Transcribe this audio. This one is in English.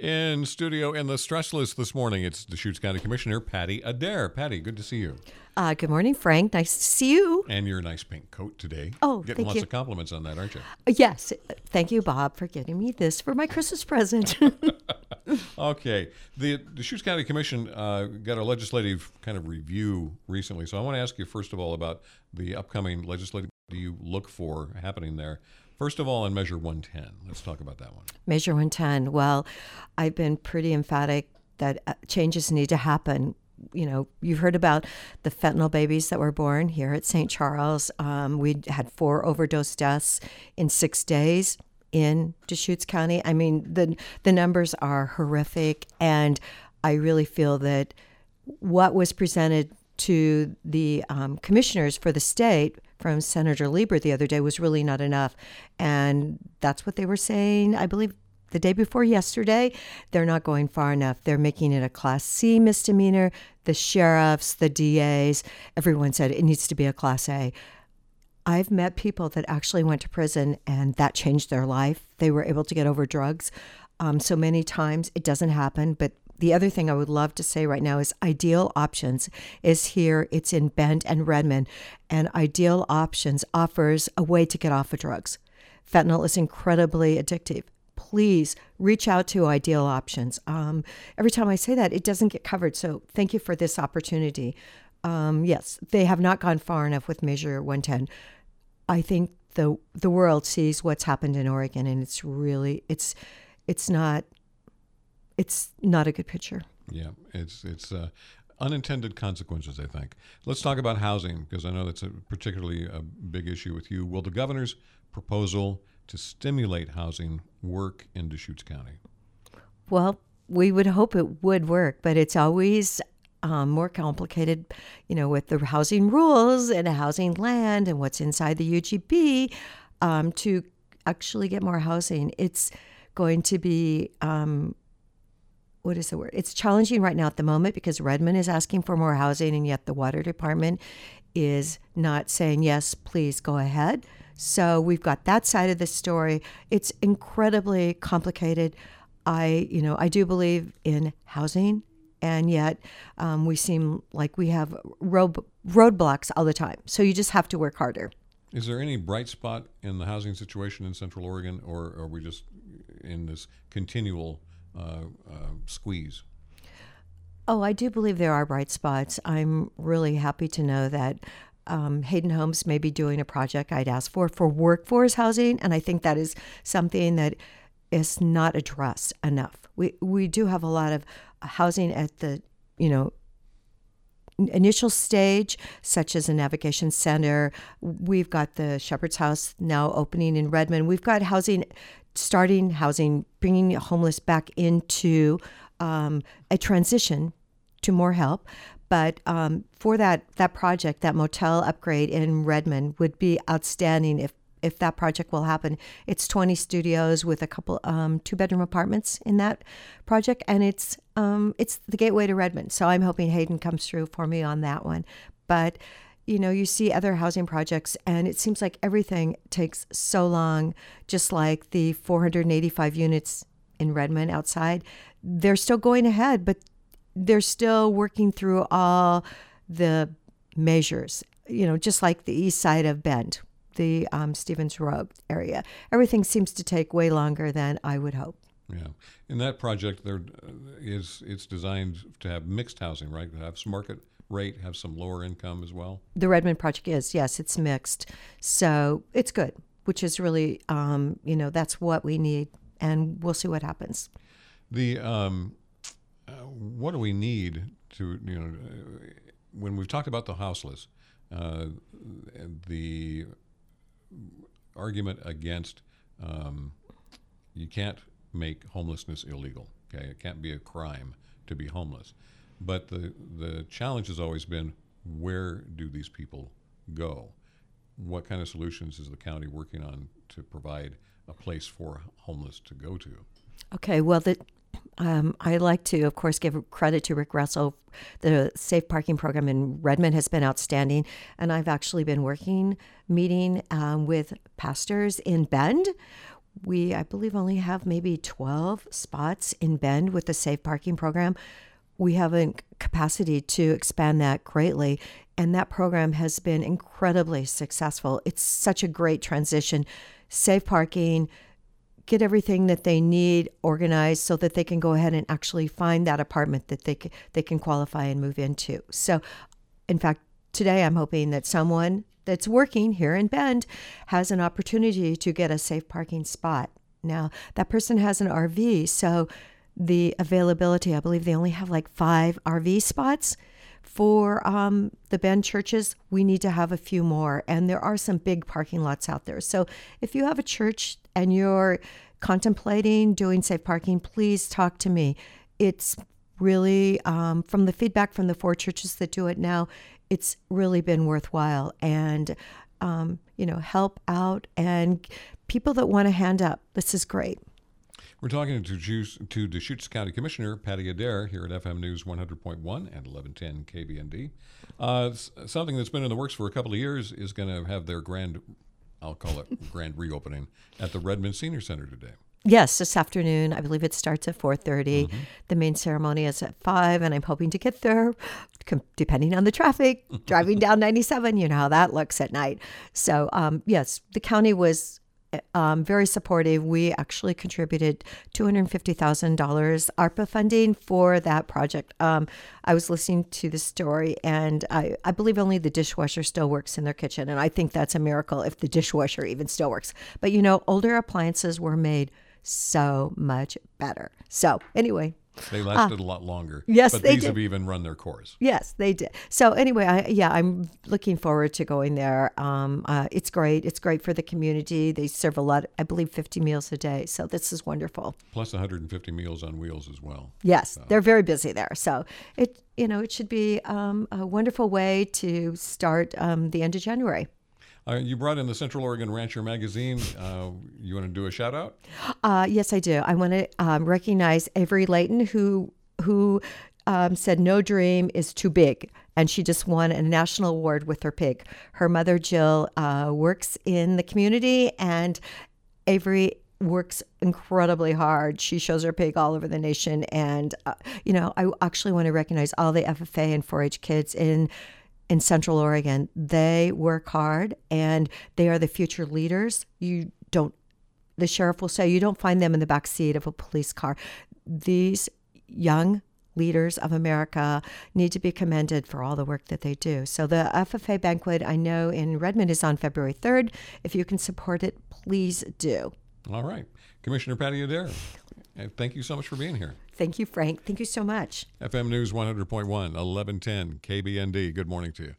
In studio in the stress list this morning, it's Deschutes County Commissioner Patti Adair. Patti, good to see you. Uh, good morning, Frank. Nice to see you. And your nice pink coat today. Oh, Getting thank lots you. of compliments on that, aren't you? Uh, Yes. Thank you, Bob, for getting me this for my Christmas present. Okay. The Deschutes County Commission uh, got a legislative kind of review recently. So I want to ask you, first of all, about the upcoming legislative do you look for happening there? First of all, on Measure 110. Let's talk about that one. Measure 110. Well, I've been pretty emphatic that uh, changes need to happen. You know, you've heard about the fentanyl babies that were born here at St. Charles. Um, we had four overdose deaths in six days in Deschutes County. I mean, the the numbers are horrific, and I really feel that what was presented to the um, commissioners for the state from Senator Lieber the other day was really not enough. And that's what they were saying, I believe, the day before yesterday. They're not going far enough. They're making it a Class C misdemeanor. The sheriffs, the DAs, everyone said it needs to be a Class A. I've met people that actually went to prison and that changed their life. They were able to get over drugs. Um, so many times it doesn't happen. But the other thing I would love to say right now is Ideal Options is here. It's in Bend and Redmond. And Ideal Options offers a way to get off of drugs. Fentanyl is incredibly addictive. Please reach out to Ideal Options. Um, every time I say that, it doesn't get covered. So thank you for this opportunity. Um, yes, they have not gone far enough with Measure 110. I think the the world sees what's happened in Oregon, and it's really it's it's not it's not a good picture. Yeah, it's it's uh, unintended consequences. I think. Let's talk about housing because I know that's a particularly a big issue with you. Will the governor's proposal to stimulate housing work in Deschutes County? Well, we would hope it would work, but it's always um, more complicated, you know, with the housing rules and housing land and what's inside the UGB um, to actually get more housing. It's going to be um, what is the word? It's challenging right now at the moment because Redmond is asking for more housing, and yet the water department is not saying yes, please go ahead. So we've got that side of the story. It's incredibly complicated. I, you know, I do believe in housing, and yet um, we seem like we have road roadblocks all the time. So you just have to work harder. Is there any bright spot in the housing situation in Central Oregon, or are we just in this continual squeeze? Oh, I do believe there are bright spots. I'm really happy to know that um, Hayden Homes may be doing a project I'd asked for for workforce housing, and I think that is something that is not addressed enough. We we do have a lot of housing at the you know initial stage, such as a navigation center. We've got the Shepherd's House now opening in Redmond. We've got housing, starting housing, bringing homeless back into um, a transition to more help. But um, for that that project, that motel upgrade in Redmond would be outstanding if if that project will happen. It's 20 studios with a couple um, two bedroom apartments in that project, and it's um, it's the gateway to Redmond. So I'm hoping Hayden comes through for me on that one. But you know, you see other housing projects, and it seems like everything takes so long. Just like the 485 units in Redmond outside, they're still going ahead, but they're still working through all the measures. You know, just like the east side of Bend, the um, Stevens Road area. Everything seems to take way longer than I would hope. Yeah, in that project, there uh, it's designed to have mixed housing, right? To Have some market rate, have some lower income as well. The Redmond project is yes, it's mixed, so it's good, which is really um, you know that's what we need, and we'll see what happens. The um, uh, what do we need to you know uh, when we've talked about the houseless, uh, the argument against um, you can't make homelessness illegal. Okay, it can't be a crime to be homeless, but the the challenge has always been where do these people go? What kind of solutions is the county working on to provide a place for homeless to go to? Okay, well, the, um, I like to, of course, give credit to Rick Russell. The safe parking program in Redmond has been outstanding, and I've actually been working, meeting um, with pastors in Bend, we, I believe, only have maybe 12 spots in Bend with the safe parking program. We have a capacity to expand that greatly. And that program has been incredibly successful. It's such a great transition. Safe parking, get everything that they need organized so that they can go ahead and actually find that apartment that they can, they can qualify and move into. So, in fact, today I'm hoping that someone that's working here in Bend has an opportunity to get a safe parking spot. Now, that person has an RV, so the availability, I believe they only have like five RV spots. For um, the Bend churches, we need to have a few more, and there are some big parking lots out there. So if you have a church and you're contemplating doing safe parking, please talk to me. It's really, um, from the feedback from the four churches that do it now, it's really been worthwhile and um, you know help out and people that want to hand up this is great we're talking to, Juice, to Deschutes County Commissioner Patti Adair here at FM News 100.1 and 1110 KBND. Uh, something that's been in the works for a couple of years is going to have their grand, I'll call it grand reopening at the Redmond Senior Center today. Yes, this afternoon. I believe it starts at 4:30. Mm-hmm. The main ceremony is at 5 and I'm hoping to get there depending on the traffic driving down 97, you know how that looks at night. So, um, yes, the county was um, very supportive. We actually contributed $250,000 ARPA funding for that project. Um, I was listening to the story, and I, I believe only the dishwasher still works in their kitchen. And I think that's a miracle if the dishwasher even still works. But you know, older appliances were made so much better. So, anyway, they lasted uh, a lot longer. Yes, but they these did. have even run their course. Yes, they did. So anyway, I, yeah, I'm looking forward to going there. Um, uh, it's great. It's great for the community. They serve a lot. I believe 50 meals a day. So this is wonderful. Plus 150 meals on wheels as well. Yes, so. they're very busy there. So it you know it should be um, a wonderful way to start um, the end of January. Uh, you brought in the Central Oregon Rancher magazine. Uh, you want to do a shout out? Uh, yes, I do. I want to um, recognize Avery Layton, who who um, said no dream is too big, and she just won a national award with her pig. Her mother Jill uh, works in the community, and Avery works incredibly hard. She shows her pig all over the nation, and uh, you know I actually want to recognize all the FFA and 4-H kids in in Central Oregon. They work hard and they are the future leaders. You don't, the sheriff will say, you don't find them in the back seat of a police car. These young leaders of America need to be commended for all the work that they do. So the FFA banquet I know in Redmond is on February 3rd. If you can support it, please do. All right. Commissioner Patti Adair, thank you so much for being here. Thank you, Frank. Thank you so much. FM News 100.1, 1110 KBND. Good morning to you.